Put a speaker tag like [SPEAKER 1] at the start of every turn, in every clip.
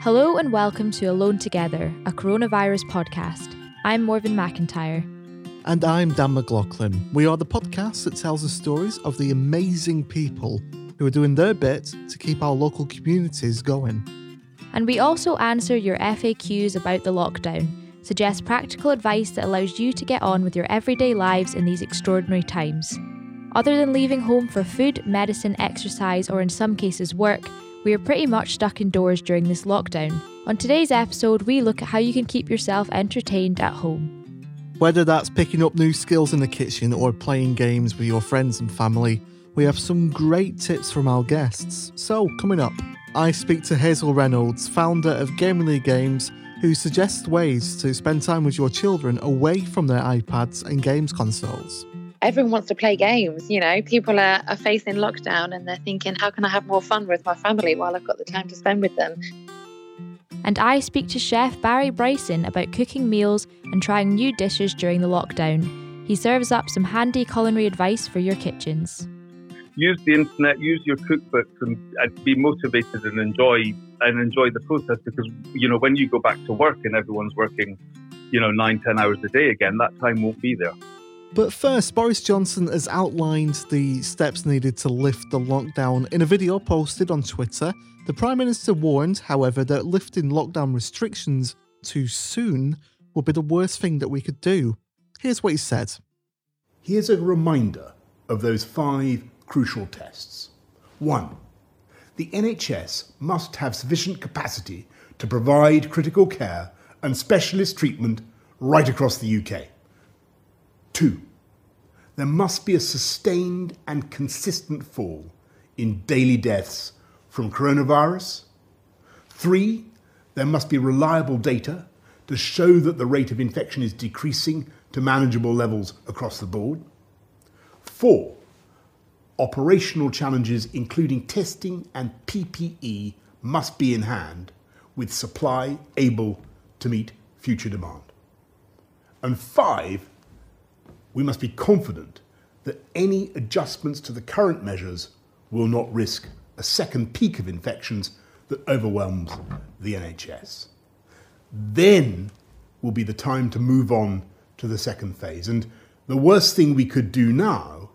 [SPEAKER 1] Hello and welcome to Alone Together, a coronavirus podcast. I'm Morven McIntyre.
[SPEAKER 2] And I'm Dan McLaughlin. We are the podcast that tells the stories of the amazing people who are doing their bit to keep our local communities going.
[SPEAKER 1] And we also answer your FAQs about the lockdown, suggest practical advice that allows you to get on with your everyday lives in these extraordinary times. Other than leaving home for food, medicine, exercise, or in some cases work, we are pretty much stuck indoors during this lockdown. On today's episode, we look at how you can keep yourself entertained at home.
[SPEAKER 2] Whether that's picking up new skills in the kitchen or playing games with your friends and family, we have some great tips from our guests. So, coming up, I speak to Hazel Reynolds, founder of Gamely Games, who suggests ways to spend time with your children away from their iPads and games consoles
[SPEAKER 3] everyone wants to play games. You know, people are, are facing lockdown and they're thinking, how can I have more fun with my family while I've got the time to spend with them?
[SPEAKER 1] And I speak to Chef Barry Bryson about cooking meals and trying new dishes during the lockdown. He serves up some handy culinary advice for your kitchens.
[SPEAKER 4] Use the internet, use your cookbooks, and, and be motivated and enjoy and enjoy the process because you know when you go back to work and everyone's working, you know, nine ten hours a day again, that time won't be there.
[SPEAKER 2] But first, Boris Johnson has outlined the steps needed to lift the lockdown in a video posted on Twitter. The Prime Minister warned, however, that lifting lockdown restrictions too soon would be the worst thing that we could do. Here's what he said
[SPEAKER 5] Here's a reminder of those five crucial tests. One, the NHS must have sufficient capacity to provide critical care and specialist treatment right across the UK. Two, there must be a sustained and consistent fall in daily deaths from coronavirus. Three, there must be reliable data to show that the rate of infection is decreasing to manageable levels across the board. Four, operational challenges, including testing and PPE, must be in hand with supply able to meet future demand. And five, we must be confident that any adjustments to the current measures will not risk a second peak of infections that overwhelms the NHS. Then will be the time to move on to the second phase. And the worst thing we could do now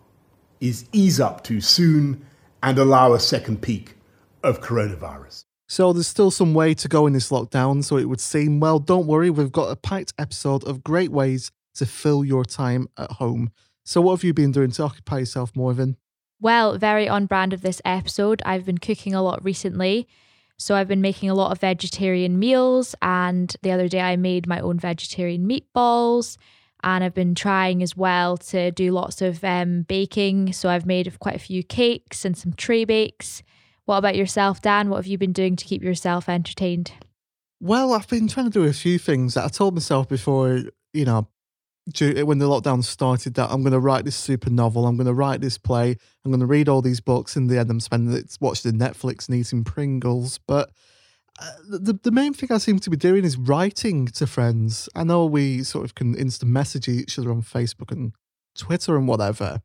[SPEAKER 5] is ease up too soon and allow a second peak of coronavirus.
[SPEAKER 2] So there's still some way to go in this lockdown, so it would seem. Well, don't worry, we've got a packed episode of great ways to fill your time at home. So, what have you been doing to occupy yourself, Morven?
[SPEAKER 1] Well, very on brand of this episode. I've been cooking a lot recently. So, I've been making a lot of vegetarian meals. And the other day, I made my own vegetarian meatballs. And I've been trying as well to do lots of um, baking. So, I've made quite a few cakes and some tray bakes. What about yourself, Dan? What have you been doing to keep yourself entertained?
[SPEAKER 2] Well, I've been trying to do a few things that I told myself before, you know, when the lockdown started that I'm going to write this super novel, I'm going to write this play, I'm going to read all these books. In the end, I'm spending it watching Netflix and eating Pringles. But uh, the the main thing I seem to be doing is writing to friends. I know we sort of can instant message each other on Facebook and Twitter and whatever,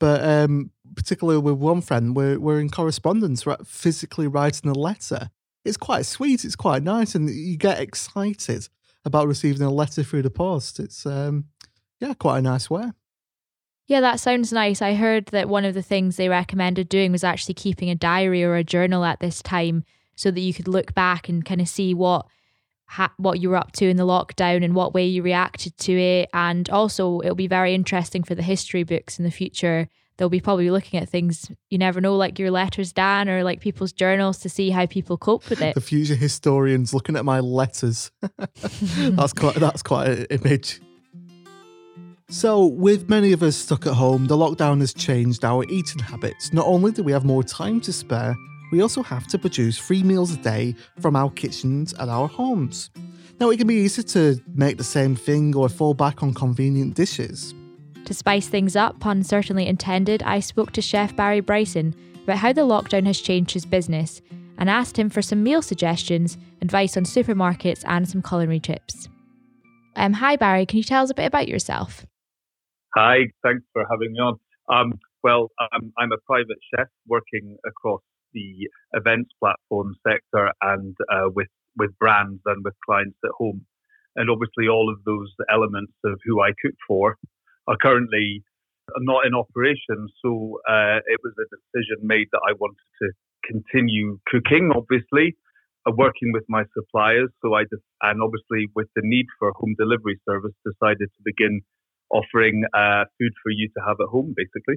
[SPEAKER 2] but um, particularly with one friend, we're we're in correspondence, right, physically writing a letter. It's quite sweet. It's quite nice, and you get excited about receiving a letter through the post. It's um, yeah, quite a nice way.
[SPEAKER 1] Yeah, that sounds nice. I heard that one of the things they recommended doing was actually keeping a diary or a journal at this time so that you could look back and kind of see what ha- what you were up to in the lockdown and what way you reacted to it. And also, it'll be very interesting for the history books in the future. They'll be probably looking at things you never know, like your letters, Dan, or like people's journals to see how people cope with it.
[SPEAKER 2] The future historians looking at my letters. that's quite that's quite an image. So, with many of us stuck at home, the lockdown has changed our eating habits. Not only do we have more time to spare, we also have to produce three meals a day from our kitchens at our homes. Now, it can be easy to make the same thing or fall back on convenient dishes.
[SPEAKER 1] To spice things up, pun certainly intended, I spoke to Chef Barry Bryson about how the lockdown has changed his business and asked him for some meal suggestions, advice on supermarkets, and some culinary tips. Um, hi, Barry, can you tell us a bit about yourself?
[SPEAKER 4] Hi, thanks for having me on. Um, well, um, I'm a private chef working across the events platform sector and uh, with with brands and with clients at home. And obviously, all of those elements of who I cook for are currently not in operation. So uh, it was a decision made that I wanted to continue cooking, obviously, uh, working with my suppliers. So I just, and obviously with the need for home delivery service, decided to begin offering uh, food for you to have at home, basically.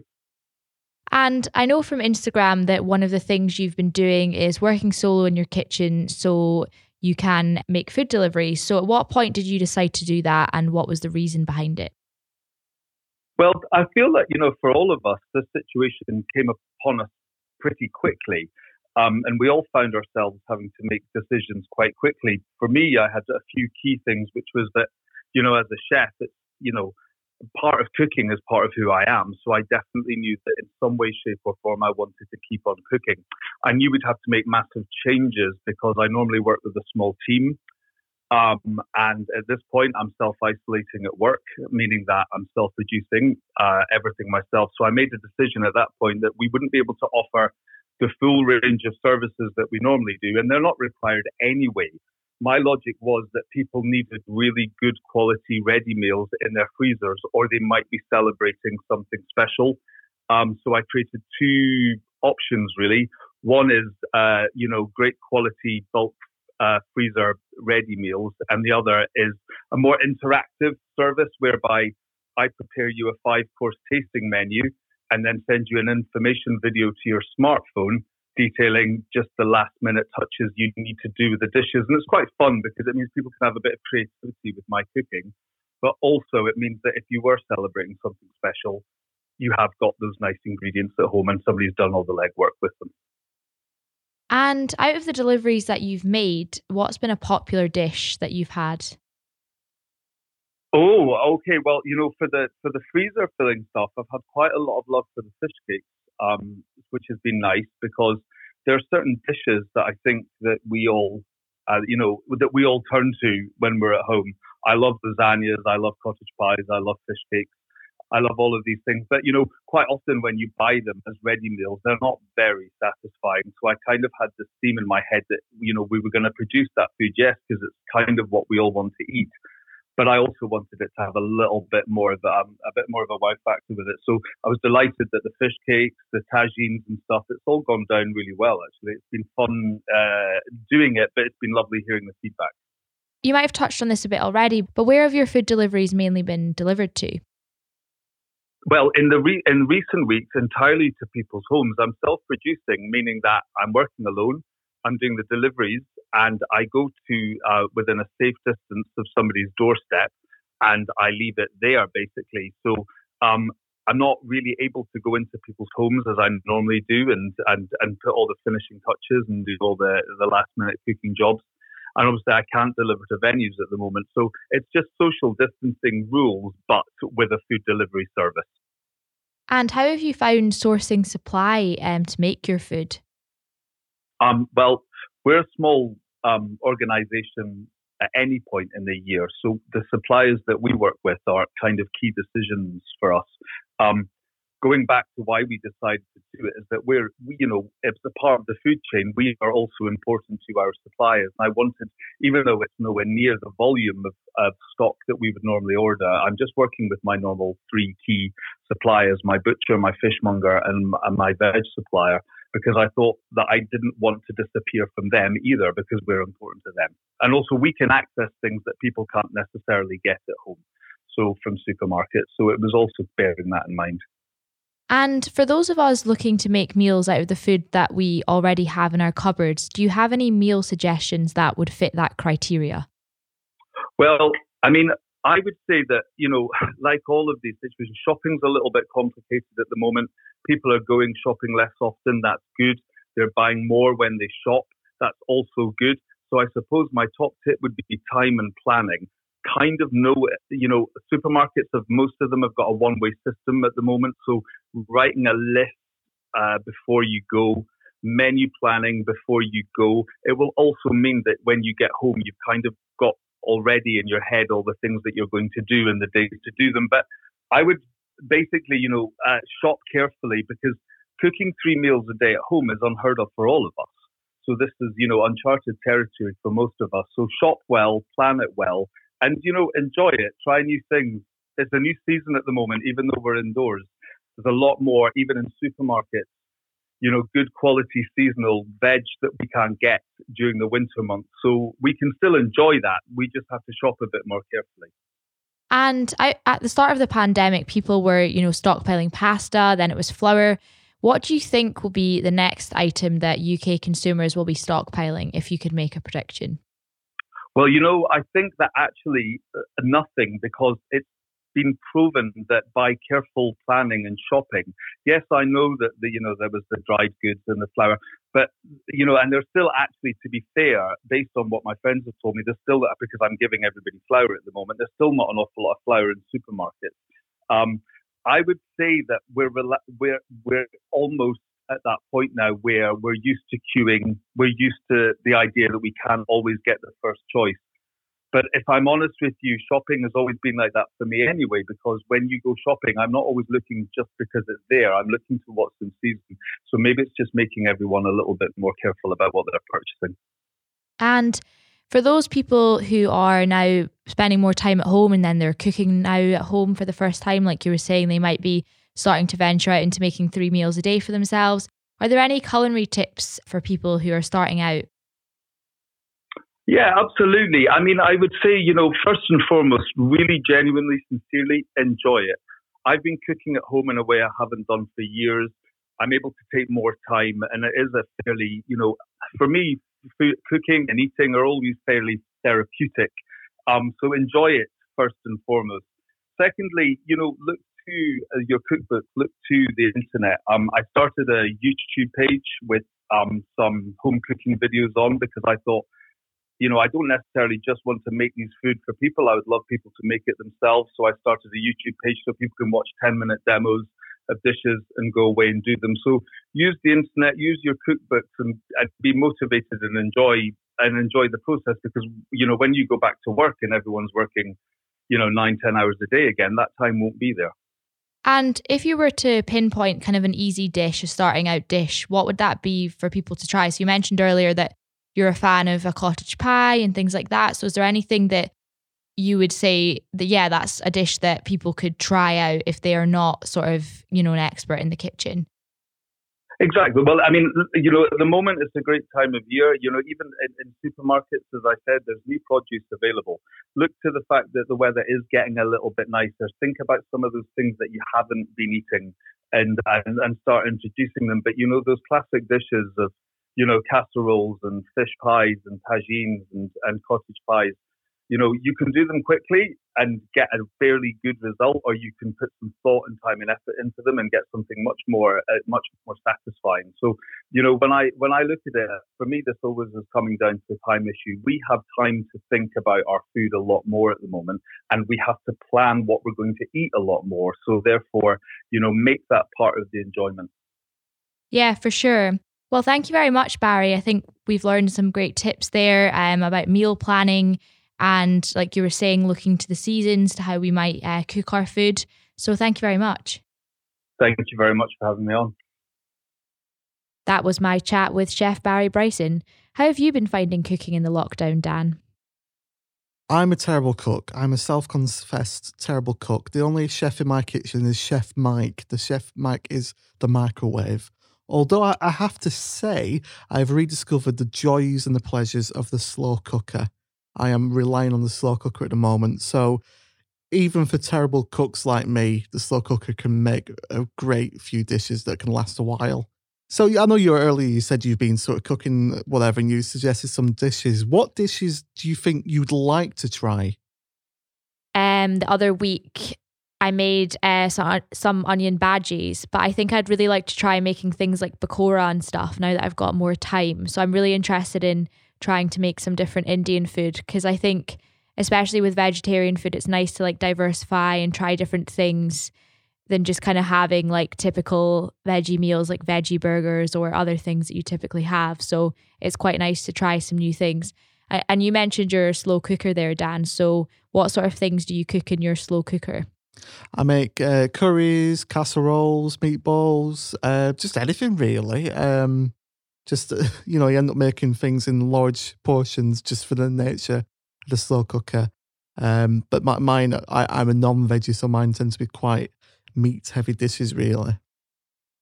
[SPEAKER 1] And I know from Instagram that one of the things you've been doing is working solo in your kitchen so you can make food deliveries. So, at what point did you decide to do that and what was the reason behind it?
[SPEAKER 4] Well, I feel that, you know, for all of us, this situation came upon us pretty quickly. Um, and we all found ourselves having to make decisions quite quickly. For me, I had a few key things, which was that, you know, as a chef, it's, you know, part of cooking is part of who I am. So I definitely knew that in some way, shape, or form, I wanted to keep on cooking. I knew we'd have to make massive changes because I normally work with a small team. Um, and at this point, I'm self isolating at work, meaning that I'm self producing uh, everything myself. So I made a decision at that point that we wouldn't be able to offer the full range of services that we normally do, and they're not required anyway my logic was that people needed really good quality ready meals in their freezers, or they might be celebrating something special. Um, so I created two options really. One is, uh, you know, great quality bulk uh, freezer ready meals, and the other is a more interactive service whereby I prepare you a five course tasting menu and then send you an information video to your smartphone detailing just the last minute touches you need to do with the dishes. And it's quite fun because it means people can have a bit of creativity with my cooking. But also, it means that if you were celebrating something special, you have got those nice ingredients at home and somebody's done all the legwork with them.
[SPEAKER 1] And out of the deliveries that you've made, what's been a popular dish that you've had?
[SPEAKER 4] Oh, okay. Well, you know, for the for the freezer filling stuff, I've had quite a lot of love for the fish cakes um, which has been nice because there are certain dishes that I think that we all, uh, you know, that we all turn to when we're at home. I love lasagnas, I love cottage pies, I love fish cakes, I love all of these things. But you know, quite often when you buy them as ready meals, they're not very satisfying. So I kind of had this theme in my head that you know we were going to produce that food, yes, because it's kind of what we all want to eat but I also wanted it to have a little bit more of a, um, a bit more of a wow factor with it. So I was delighted that the fish cakes, the tagines and stuff, it's all gone down really well. Actually, it's been fun uh, doing it, but it's been lovely hearing the feedback.
[SPEAKER 1] You might have touched on this a bit already, but where have your food deliveries mainly been delivered to?
[SPEAKER 4] Well, in the re- in recent weeks, entirely to people's homes. I'm self-producing, meaning that I'm working alone. I'm doing the deliveries and I go to uh, within a safe distance of somebody's doorstep and I leave it there basically. So um, I'm not really able to go into people's homes as I normally do and, and, and put all the finishing touches and do all the, the last minute cooking jobs. And obviously, I can't deliver to venues at the moment. So it's just social distancing rules, but with a food delivery service.
[SPEAKER 1] And how have you found sourcing supply um, to make your food?
[SPEAKER 4] Um, well, we're a small um, organization at any point in the year. So the suppliers that we work with are kind of key decisions for us. Um, going back to why we decided to do it is that we're, we, you know, it's a part of the food chain. We are also important to our suppliers. And I wanted, even though it's nowhere near the volume of, of stock that we would normally order, I'm just working with my normal three key suppliers, my butcher, my fishmonger, and, and my veg supplier, because I thought that I didn't want to disappear from them either because we're important to them. And also we can access things that people can't necessarily get at home. So from supermarkets. So it was also bearing that in mind.
[SPEAKER 1] And for those of us looking to make meals out of the food that we already have in our cupboards, do you have any meal suggestions that would fit that criteria?
[SPEAKER 4] Well, I mean, I would say that, you know, like all of these situations, shopping's a little bit complicated at the moment. People are going shopping less often. That's good. They're buying more when they shop. That's also good. So I suppose my top tip would be time and planning kind of know, you know, supermarkets have, most of them have got a one way system at the moment. So writing a list uh, before you go, menu planning before you go, it will also mean that when you get home, you've kind of got already in your head all the things that you're going to do and the days to do them. But I would basically, you know, uh, shop carefully because cooking three meals a day at home is unheard of for all of us. So this is, you know, uncharted territory for most of us. So shop well, plan it well, and you know enjoy it try new things. It's a new season at the moment even though we're indoors. There's a lot more even in supermarkets you know good quality seasonal veg that we can't get during the winter months. So we can still enjoy that. We just have to shop a bit more carefully
[SPEAKER 1] and I, at the start of the pandemic people were you know stockpiling pasta then it was flour. What do you think will be the next item that UK consumers will be stockpiling if you could make a prediction?
[SPEAKER 4] Well, you know, I think that actually uh, nothing because it's been proven that by careful planning and shopping, yes, I know that the, you know there was the dried goods and the flour, but you know, and there's still actually, to be fair, based on what my friends have told me, there's still that because I'm giving everybody flour at the moment. There's still not an awful lot of flour in supermarkets. Um, I would say that we're we're we're almost at that point now where we're used to queuing, we're used to the idea that we can't always get the first choice. But if I'm honest with you, shopping has always been like that for me anyway, because when you go shopping, I'm not always looking just because it's there. I'm looking to what's in season. So maybe it's just making everyone a little bit more careful about what they're purchasing.
[SPEAKER 1] And for those people who are now spending more time at home and then they're cooking now at home for the first time, like you were saying, they might be starting to venture out into making three meals a day for themselves. Are there any culinary tips for people who are starting out?
[SPEAKER 4] Yeah, absolutely. I mean, I would say, you know, first and foremost, really genuinely, sincerely enjoy it. I've been cooking at home in a way I haven't done for years. I'm able to take more time, and it is a fairly, you know, for me, food, cooking and eating are always fairly therapeutic. Um, so enjoy it first and foremost. Secondly, you know, look to uh, your cookbook, look to the internet. Um, I started a YouTube page with um, some home cooking videos on because I thought, you know, I don't necessarily just want to make these food for people. I would love people to make it themselves. So I started a YouTube page so people can watch 10 minute demos of dishes and go away and do them. So use the internet, use your cookbooks and, and be motivated and enjoy and enjoy the process because, you know, when you go back to work and everyone's working, you know, nine, ten hours a day again, that time won't be there.
[SPEAKER 1] And if you were to pinpoint kind of an easy dish, a starting out dish, what would that be for people to try? So you mentioned earlier that you're a fan of a cottage pie and things like that. So is there anything that you would say that yeah, that's a dish that people could try out if they are not sort of, you know, an expert in the kitchen?
[SPEAKER 4] Exactly. Well, I mean, you know, at the moment it's a great time of year. You know, even in, in, supermarkets, as I said, there's new produce available. Look to the fact that the weather is getting a little bit nicer. Think about some of those things that you haven't been eating and, and, and start introducing them. But, you know, those classic dishes of, you know, casseroles and fish pies and tagines and, and cottage pies you know, you can do them quickly and get a fairly good result, or you can put some thought and time and effort into them and get something much more, uh, much more satisfying. So, you know, when I when I look at it, for me, this always is coming down to a time issue. We have time to think about our food a lot more at the moment, and we have to plan what we're going to eat a lot more. So, therefore, you know, make that part of the enjoyment.
[SPEAKER 1] Yeah, for sure. Well, thank you very much, Barry. I think we've learned some great tips there um, about meal planning and like you were saying, looking to the seasons to how we might uh, cook our food. So thank you very much.
[SPEAKER 4] Thank you very much for having me on.
[SPEAKER 1] That was my chat with Chef Barry Bryson. How have you been finding cooking in the lockdown, Dan?
[SPEAKER 2] I'm a terrible cook. I'm a self confessed terrible cook. The only chef in my kitchen is Chef Mike. The Chef Mike is the microwave. Although I, I have to say, I've rediscovered the joys and the pleasures of the slow cooker. I am relying on the slow cooker at the moment. So, even for terrible cooks like me, the slow cooker can make a great few dishes that can last a while. So I know you were earlier. You said you've been sort of cooking whatever, and you suggested some dishes. What dishes do you think you'd like to try?
[SPEAKER 1] Um, the other week I made uh, some, some onion bhajis, but I think I'd really like to try making things like pakora and stuff now that I've got more time. So I'm really interested in trying to make some different Indian food because I think, especially with vegetarian food, it's nice to like diversify and try different things than just kind of having like typical veggie meals like veggie burgers or other things that you typically have. So it's quite nice to try some new things. And you mentioned your slow cooker there, Dan. So what sort of things do you cook in your slow cooker?
[SPEAKER 2] I make uh, curries, casseroles, meatballs, uh, just anything really. Um, just you know, you end up making things in large portions just for the nature of the slow cooker. Um, but my, mine, I, I'm a non-veggie, so mine tends to be quite meat heavy dishes, really.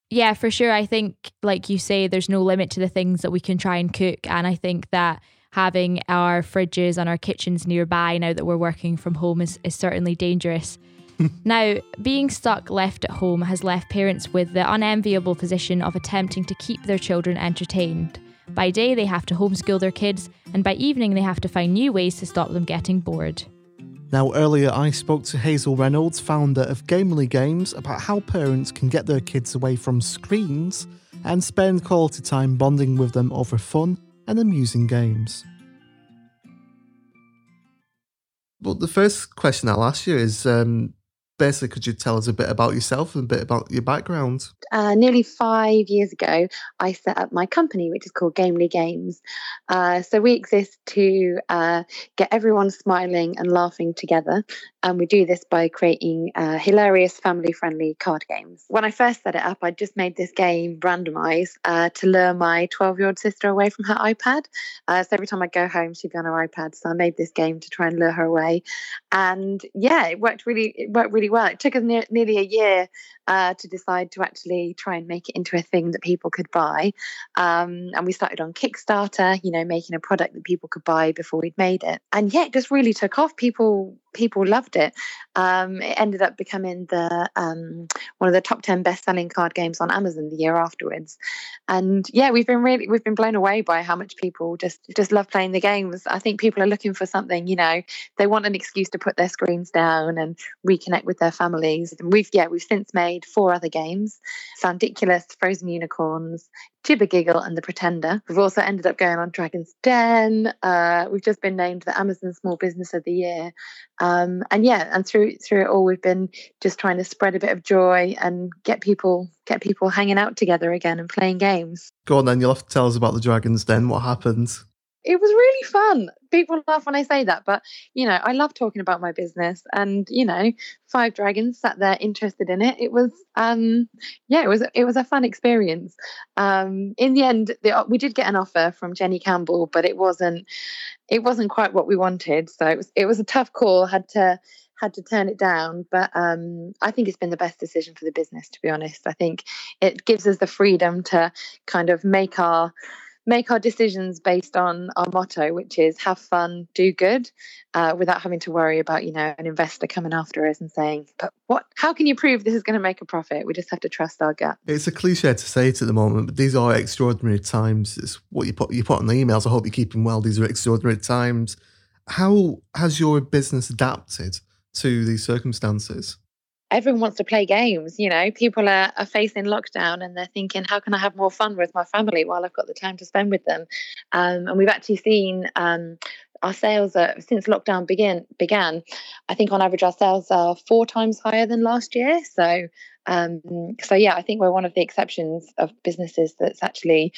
[SPEAKER 1] Yeah, for sure. I think, like you say, there's no limit to the things that we can try and cook. And I think that having our fridges and our kitchens nearby now that we're working from home is, is certainly dangerous. now, being stuck left at home has left parents with the unenviable position of attempting to keep their children entertained. By day, they have to homeschool their kids, and by evening, they have to find new ways to stop them getting bored.
[SPEAKER 2] Now, earlier I spoke to Hazel Reynolds, founder of Gamely Games, about how parents can get their kids away from screens and spend quality time bonding with them over fun and amusing games. Well, the first question I'll ask you is um, basically, could you tell us a bit about yourself and a bit about your background?
[SPEAKER 3] Uh, nearly five years ago, I set up my company, which is called Gamely Games. Uh, so we exist to uh, get everyone smiling and laughing together. And we do this by creating uh, hilarious, family friendly card games. When I first set it up, I just made this game randomized uh, to lure my 12 year old sister away from her iPad. Uh, so every time I go home, she'd be on her iPad. So I made this game to try and lure her away. And yeah, it worked really, it worked really well. It took us ne- nearly a year uh, to decide to actually try and make it into a thing that people could buy. Um, and we started on Kickstarter, you know, making a product that people could buy before we'd made it. And yeah, it just really took off. People people loved it. Um, it ended up becoming the um, one of the top ten best selling card games on Amazon the year afterwards. And yeah, we've been really we've been blown away by how much people just just love playing the games. I think people are looking for something, you know, they want an excuse to put their screens down and reconnect with their families. And we've yeah we've since made four other games: Soundiculous, Frozen Unicorns, Jibber Giggle and The Pretender. We've also ended up going on Dragon's Den. Uh, we've just been named the Amazon Small Business of the Year. Um, and yeah, and through through it all, we've been just trying to spread a bit of joy and get people get people hanging out together again and playing games.
[SPEAKER 2] Go on then, you'll have to tell us about the Dragon's Den. What happened?
[SPEAKER 3] It was really fun. People laugh when I say that, but you know, I love talking about my business and you know, Five Dragons sat there interested in it. It was um yeah, it was it was a fun experience. Um in the end the, we did get an offer from Jenny Campbell, but it wasn't it wasn't quite what we wanted. So it was it was a tough call, had to had to turn it down but um, i think it's been the best decision for the business to be honest i think it gives us the freedom to kind of make our make our decisions based on our motto, which is have fun, do good, uh, without having to worry about, you know, an investor coming after us and saying, but what, how can you prove this is going to make a profit? We just have to trust our gut.
[SPEAKER 2] It's a cliche to say it at the moment, but these are extraordinary times. It's what you put, you put on the emails. I hope you're keeping well. These are extraordinary times. How has your business adapted to these circumstances?
[SPEAKER 3] Everyone wants to play games. You know, people are, are facing lockdown and they're thinking, how can I have more fun with my family while I've got the time to spend with them? Um, and we've actually seen um, our sales are, since lockdown began began i think on average our sales are four times higher than last year so um, so yeah i think we're one of the exceptions of businesses that's actually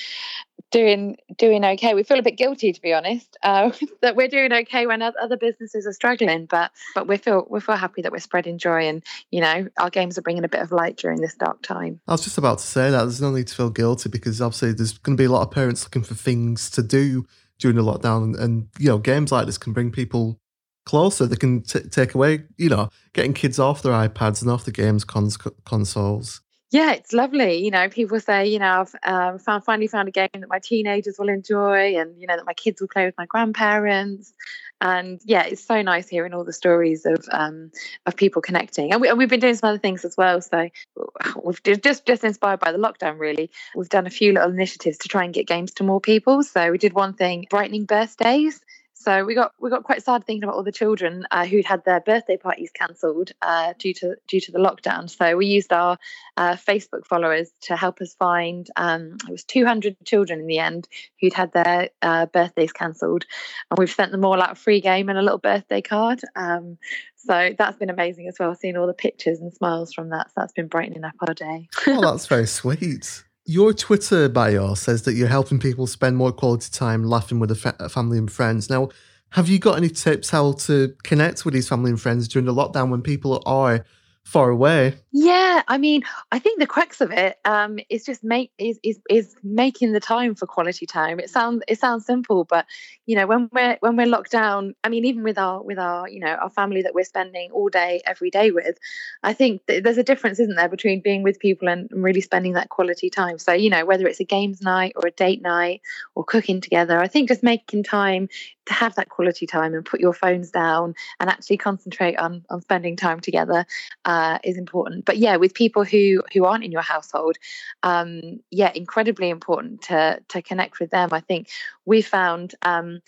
[SPEAKER 3] doing doing okay. We feel a bit guilty, to be honest, uh, that we're doing okay when other businesses are struggling. But but we feel we feel happy that we're spreading joy, and you know our games are bringing a bit of light during this dark time.
[SPEAKER 2] I was just about to say that there's no need to feel guilty because obviously there's going to be a lot of parents looking for things to do during the lockdown, and, and you know games like this can bring people closer. They can t- take away, you know, getting kids off their iPads and off the games cons- consoles.
[SPEAKER 3] Yeah, it's lovely. You know, people say, you know, I've um, found finally found a game that my teenagers will enjoy, and you know that my kids will play with my grandparents. And yeah, it's so nice hearing all the stories of um, of people connecting. And, we, have been doing some other things as well. So we've just just inspired by the lockdown. Really, we've done a few little initiatives to try and get games to more people. So we did one thing, brightening birthdays. So we got we got quite sad thinking about all the children uh, who'd had their birthday parties cancelled uh, due to due to the lockdown. So we used our uh, Facebook followers to help us find. Um, it was 200 children in the end who'd had their uh, birthdays cancelled, and we've sent them all out a free game and a little birthday card. Um, so that's been amazing as well, seeing all the pictures and smiles from that. So that's been brightening up our day.
[SPEAKER 2] oh, that's very sweet. Your Twitter bio says that you're helping people spend more quality time laughing with fa- family and friends. Now, have you got any tips how to connect with these family and friends during the lockdown when people are far away.
[SPEAKER 3] Yeah, I mean, I think the crux of it um, is just make is, is is making the time for quality time. It sounds it sounds simple, but you know, when we're when we're locked down, I mean, even with our with our you know our family that we're spending all day every day with, I think there's a difference, isn't there, between being with people and really spending that quality time. So you know, whether it's a games night or a date night or cooking together, I think just making time to have that quality time and put your phones down and actually concentrate on on spending time together. Um, uh, is important. But yeah, with people who who aren't in your household, um, yeah, incredibly important to to connect with them. I think we found. Um,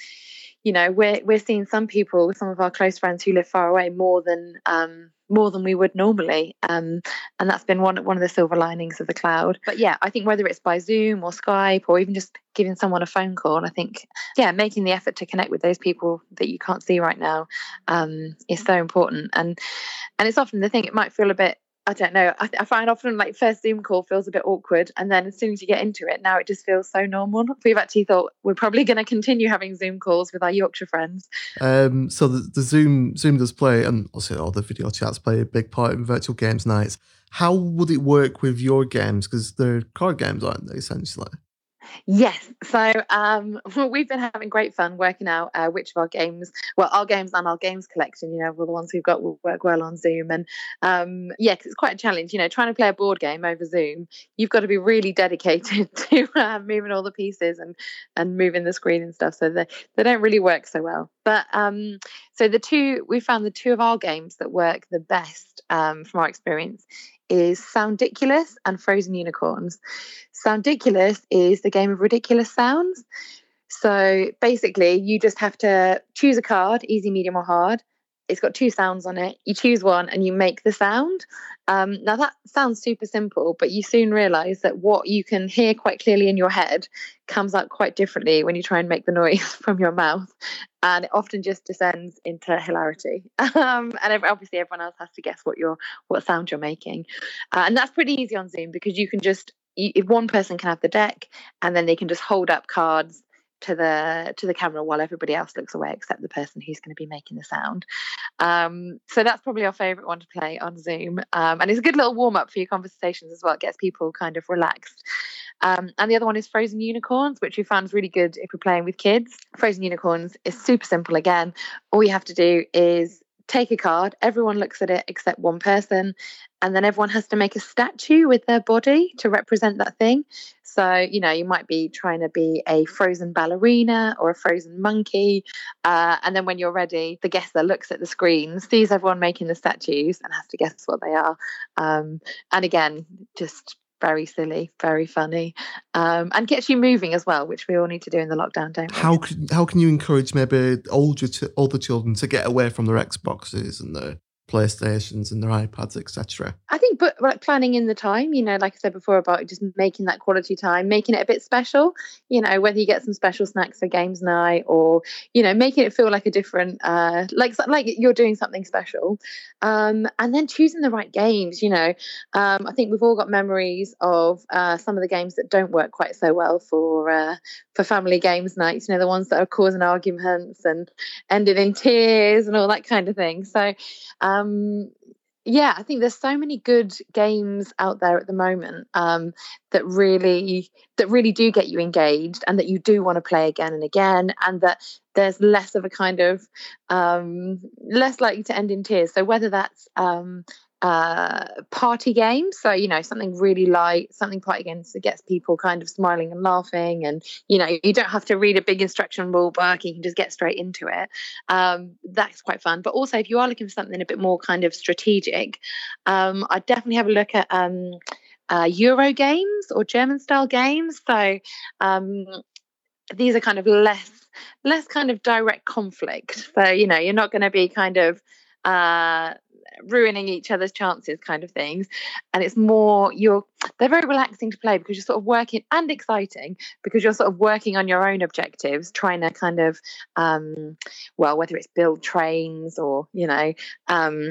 [SPEAKER 3] you know, we're we're seeing some people, some of our close friends who live far away, more than um, more than we would normally. Um, and that's been one one of the silver linings of the cloud. But yeah, I think whether it's by Zoom or Skype or even just giving someone a phone call, I think yeah, making the effort to connect with those people that you can't see right now um, is so important. And and it's often the thing. It might feel a bit I don't know. I, I, find often like first Zoom call feels a bit awkward, and then as soon as you get into it, now it just feels so normal. We've actually thought we're probably going to continue having Zoom calls with our Yorkshire friends.
[SPEAKER 2] Um, so the, the Zoom Zoom does play, and also all the video chats play a big part in virtual games nights. How would it work with your games? Because they're card games, aren't they? Essentially.
[SPEAKER 3] Yes. So um, we've been having great fun working out uh, which of our games, well, our games and our games collection, you know, well, the ones we've got will work well on Zoom. And um, yeah, cause it's quite a challenge, you know, trying to play a board game over Zoom, you've got to be really dedicated to uh, moving all the pieces and, and moving the screen and stuff. So they, they don't really work so well. But um, so the two, we found the two of our games that work the best um, from our experience is Soundiculous and Frozen Unicorns. Soundiculous is the game of ridiculous sounds. So basically, you just have to choose a card, easy, medium, or hard. It's got two sounds on it. You choose one and you make the sound. Um, now, that sounds super simple, but you soon realize that what you can hear quite clearly in your head comes out quite differently when you try and make the noise from your mouth. And it often just descends into hilarity. Um, and obviously, everyone else has to guess what what sound you're making. Uh, and that's pretty easy on Zoom because you can just if one person can have the deck and then they can just hold up cards to the to the camera while everybody else looks away except the person who's going to be making the sound. Um, so that's probably our favorite one to play on zoom. Um, and it's a good little warm up for your conversations as well. It gets people kind of relaxed. Um, and the other one is frozen unicorns which we found is really good if we're playing with kids. Frozen unicorns is super simple again. All you have to do is take a card, everyone looks at it except one person, and then everyone has to make a statue with their body to represent that thing. So, you know, you might be trying to be a frozen ballerina or a frozen monkey. Uh, and then when you're ready, the guesser looks at the screen, sees everyone making the statues, and has to guess what they are. Um, and again, just very silly, very funny, um, and gets you moving as well, which we all need to do in the lockdown, don't we?
[SPEAKER 2] How can how can you encourage maybe older older children to get away from their Xboxes and their PlayStations and their iPads, etc.
[SPEAKER 3] I think, but like planning in the time, you know, like I said before about just making that quality time, making it a bit special, you know, whether you get some special snacks for games night or, you know, making it feel like a different, uh, like like you're doing something special, um, and then choosing the right games. You know, um, I think we've all got memories of uh, some of the games that don't work quite so well for uh, for family games nights. You know, the ones that are causing arguments and ended in tears and all that kind of thing. So. Um, yeah, I think there's so many good games out there at the moment um, that really that really do get you engaged and that you do want to play again and again, and that there's less of a kind of um, less likely to end in tears. So whether that's um, uh, party game. So, you know, something really light, something party games that gets people kind of smiling and laughing. And, you know, you don't have to read a big instruction rule book, you can just get straight into it. Um, that's quite fun. But also, if you are looking for something a bit more kind of strategic, um, I'd definitely have a look at. Uh, Euro games or German style games. So um, these are kind of less less kind of direct conflict. So you know you're not going to be kind of uh, ruining each other's chances kind of things and it's more you're they're very relaxing to play because you're sort of working and exciting because you're sort of working on your own objectives trying to kind of um well whether it's build trains or you know um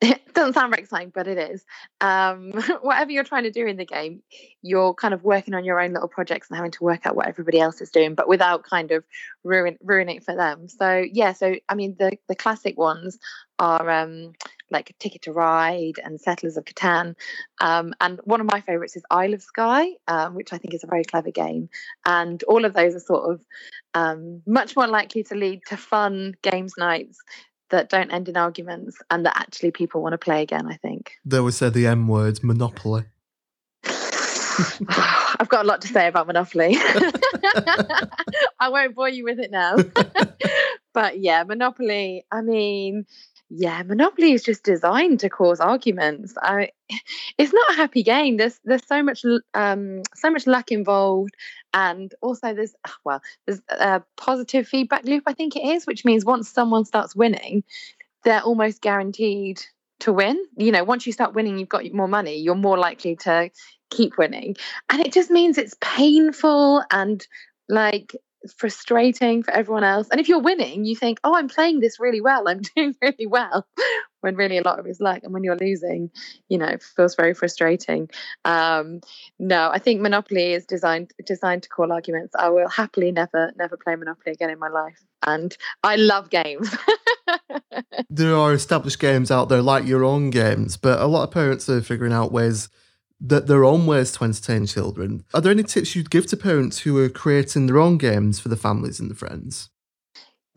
[SPEAKER 3] it doesn't sound very exciting, but it is. Um, whatever you're trying to do in the game, you're kind of working on your own little projects and having to work out what everybody else is doing, but without kind of ruin ruining it for them. So yeah, so I mean the the classic ones are um, like Ticket to Ride and Settlers of Catan, um, and one of my favourites is Isle of Skye, um, which I think is a very clever game. And all of those are sort of um, much more likely to lead to fun games nights that don't end in arguments and that actually people want to play again, I think.
[SPEAKER 2] They would say the M words, monopoly.
[SPEAKER 3] I've got a lot to say about Monopoly. I won't bore you with it now. but yeah, Monopoly, I mean, yeah, Monopoly is just designed to cause arguments. I, it's not a happy game. There's there's so much um, so much luck involved, and also there's well there's a positive feedback loop. I think it is, which means once someone starts winning, they're almost guaranteed to win. You know, once you start winning, you've got more money. You're more likely to keep winning, and it just means it's painful and like frustrating for everyone else. And if you're winning, you think, oh, I'm playing this really well. I'm doing really well. when really a lot of it's luck. And when you're losing, you know, it feels very frustrating. Um, no, I think Monopoly is designed designed to call arguments. I will happily never, never play Monopoly again in my life. And I love games.
[SPEAKER 2] there are established games out there like your own games, but a lot of parents are figuring out ways that their own ways to entertain children. Are there any tips you'd give to parents who are creating their own games for the families and the friends?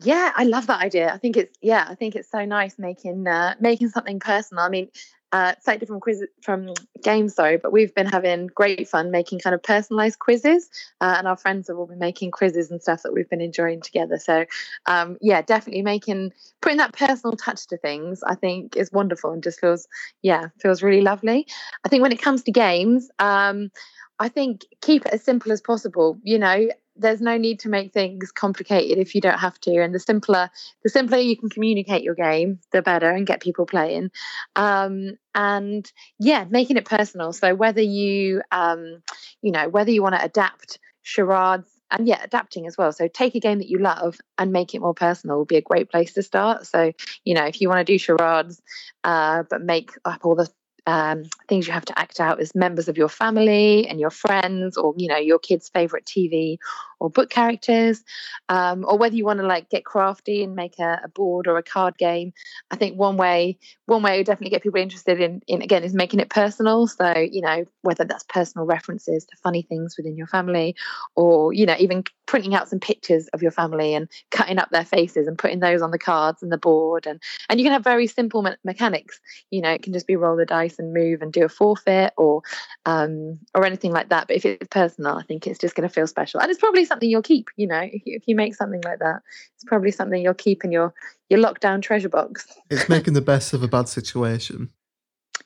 [SPEAKER 3] Yeah, I love that idea. I think it's yeah, I think it's so nice making uh, making something personal. I mean, uh, slightly different quiz from games though, but we've been having great fun making kind of personalized quizzes, uh, and our friends have all been making quizzes and stuff that we've been enjoying together. So, um, yeah, definitely making putting that personal touch to things, I think, is wonderful and just feels yeah feels really lovely. I think when it comes to games, um, I think keep it as simple as possible. You know, there's no need to make things complicated if you don't have to and the simpler the simpler you can communicate your game the better and get people playing. Um, and yeah making it personal. So whether you um, you know whether you want to adapt charades and yeah adapting as well. So take a game that you love and make it more personal would be a great place to start. So you know if you want to do charades uh, but make up all the um, things you have to act out as members of your family and your friends or you know your kids favorite tv or book characters um, or whether you want to like get crafty and make a, a, board or a card game. I think one way one way to definitely get people interested in, in again is making it personal. So you know whether that's personal references to funny things within your family or you know even printing out some pictures of your family and cutting up their faces and putting those on the cards and the board. And and you can have very simple me- mechanics. You know it can just be roll the dice and move and do a forfeit or um or anything like that. But if it's personal i think it's just going to feel special. And it's probably something you'll keep. You know, if you, if you make something like that, it's probably something you'll keep in your your lockdown treasure box.
[SPEAKER 2] It's making the best of a bad situation.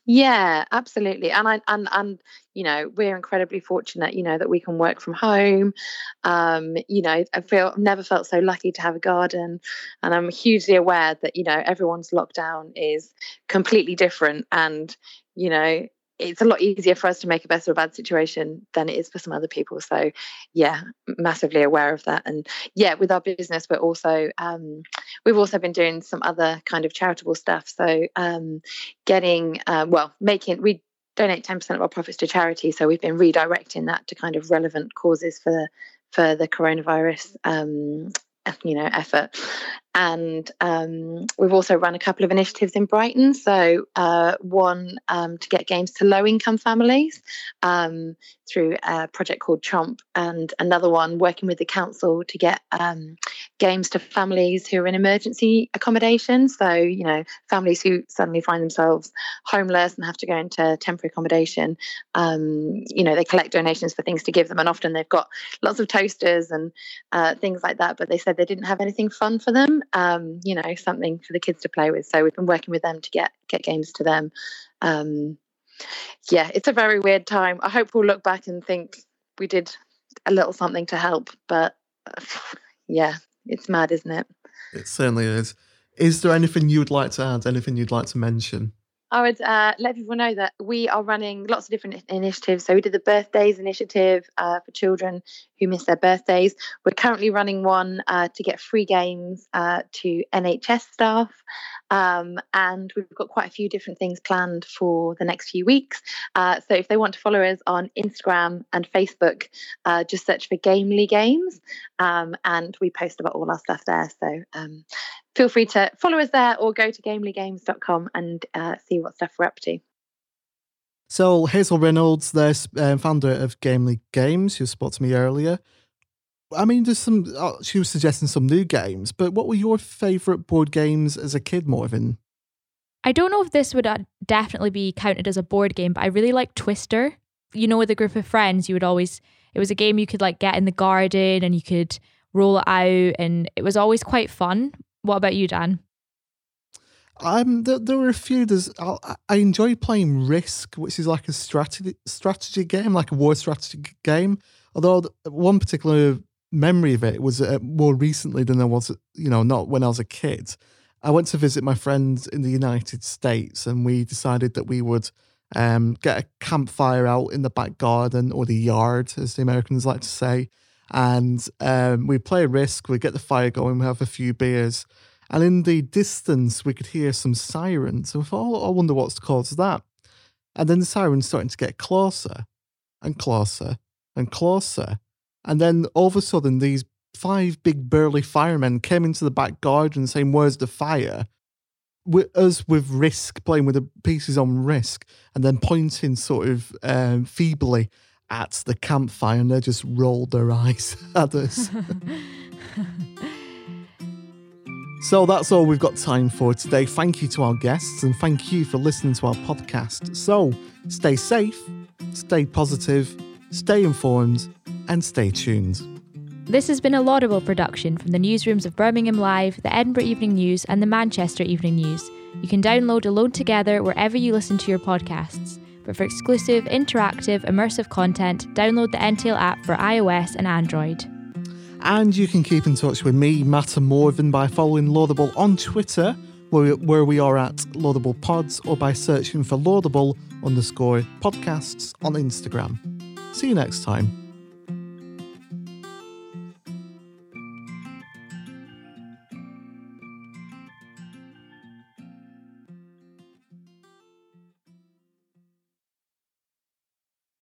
[SPEAKER 3] Yeah, absolutely. And I and and you know, we're incredibly fortunate, you know, that we can work from home. Um, you know, I feel I've never felt so lucky to have a garden. And I'm hugely aware that, you know, everyone's lockdown is completely different. And, you know, it's a lot easier for us to make a better or bad situation than it is for some other people. So, yeah, massively aware of that. And yeah, with our business, we're also um, we've also been doing some other kind of charitable stuff. So, um, getting uh, well, making we donate ten percent of our profits to charity. So we've been redirecting that to kind of relevant causes for for the coronavirus um, you know effort and um, we've also run a couple of initiatives in Brighton. So uh, one um, to get games to low income families um, through a project called Chomp, and another one working with the council to get um, games to families who are in emergency accommodation. So you know families who suddenly find themselves homeless and have to go into temporary accommodation. Um, you know they collect donations for things to give them, and often they've got lots of toasters and uh, things like that. But they said they didn't have anything fun for them um, you know, something for the kids to play with. So we've been working with them to get get games to them. Um, yeah, it's a very weird time. I hope we'll look back and think we did a little something to help, but uh, yeah, it's mad, isn't it?
[SPEAKER 2] It certainly is. Is there anything you would like to add? Anything you'd like to mention?
[SPEAKER 3] I would uh, let people know that we are running lots of different initiatives. So we did the birthdays initiative uh, for children who miss their birthdays. We're currently running one uh, to get free games uh, to NHS staff. Um, and we've got quite a few different things planned for the next few weeks. Uh, so if they want to follow us on Instagram and Facebook, uh, just search for Gamely Games. Um, and we post about all our stuff there. So um, feel free to follow us there or go to gamelygames.com and uh, see what stuff we're up to.
[SPEAKER 2] So Hazel Reynolds, the um, founder of Gamely Games, who spoke to me earlier. I mean, there's some. Uh, she was suggesting some new games, but what were your favourite board games as a kid, Morven?
[SPEAKER 1] I don't know if this would uh, definitely be counted as a board game, but I really like Twister. You know, with a group of friends, you would always. It was a game you could like get in the garden and you could roll it out, and it was always quite fun. What about you, Dan?
[SPEAKER 2] Um, there, there were a few. There's I, I enjoy playing Risk, which is like a strategy strategy game, like a war strategy game. Although one particular memory of it was uh, more recently than I was, you know, not when I was a kid. I went to visit my friends in the United States, and we decided that we would um, get a campfire out in the back garden or the yard, as the Americans like to say, and um, we play Risk. We get the fire going. We have a few beers and in the distance, we could hear some sirens. And we thought, oh, I wonder what's caused that. And then the sirens starting to get closer and closer and closer. And then all of a sudden, these five big burly firemen came into the back garden saying, Where's the fire? With us with risk, playing with the pieces on risk, and then pointing sort of um, feebly at the campfire, and they just rolled their eyes at us. So that's all we've got time for today. Thank you to our guests and thank you for listening to our podcast. So stay safe, stay positive, stay informed, and stay tuned.
[SPEAKER 1] This has been a laudable production from the newsrooms of Birmingham Live, the Edinburgh Evening News, and the Manchester Evening News. You can download Alone Together wherever you listen to your podcasts. But for exclusive, interactive, immersive content, download the NTL app for iOS and Android.
[SPEAKER 2] And you can keep in touch with me, Matt Morven, by following Laudable on Twitter, where we, where we are at Laudable Pods, or by searching for Laudable underscore podcasts on Instagram. See you next time.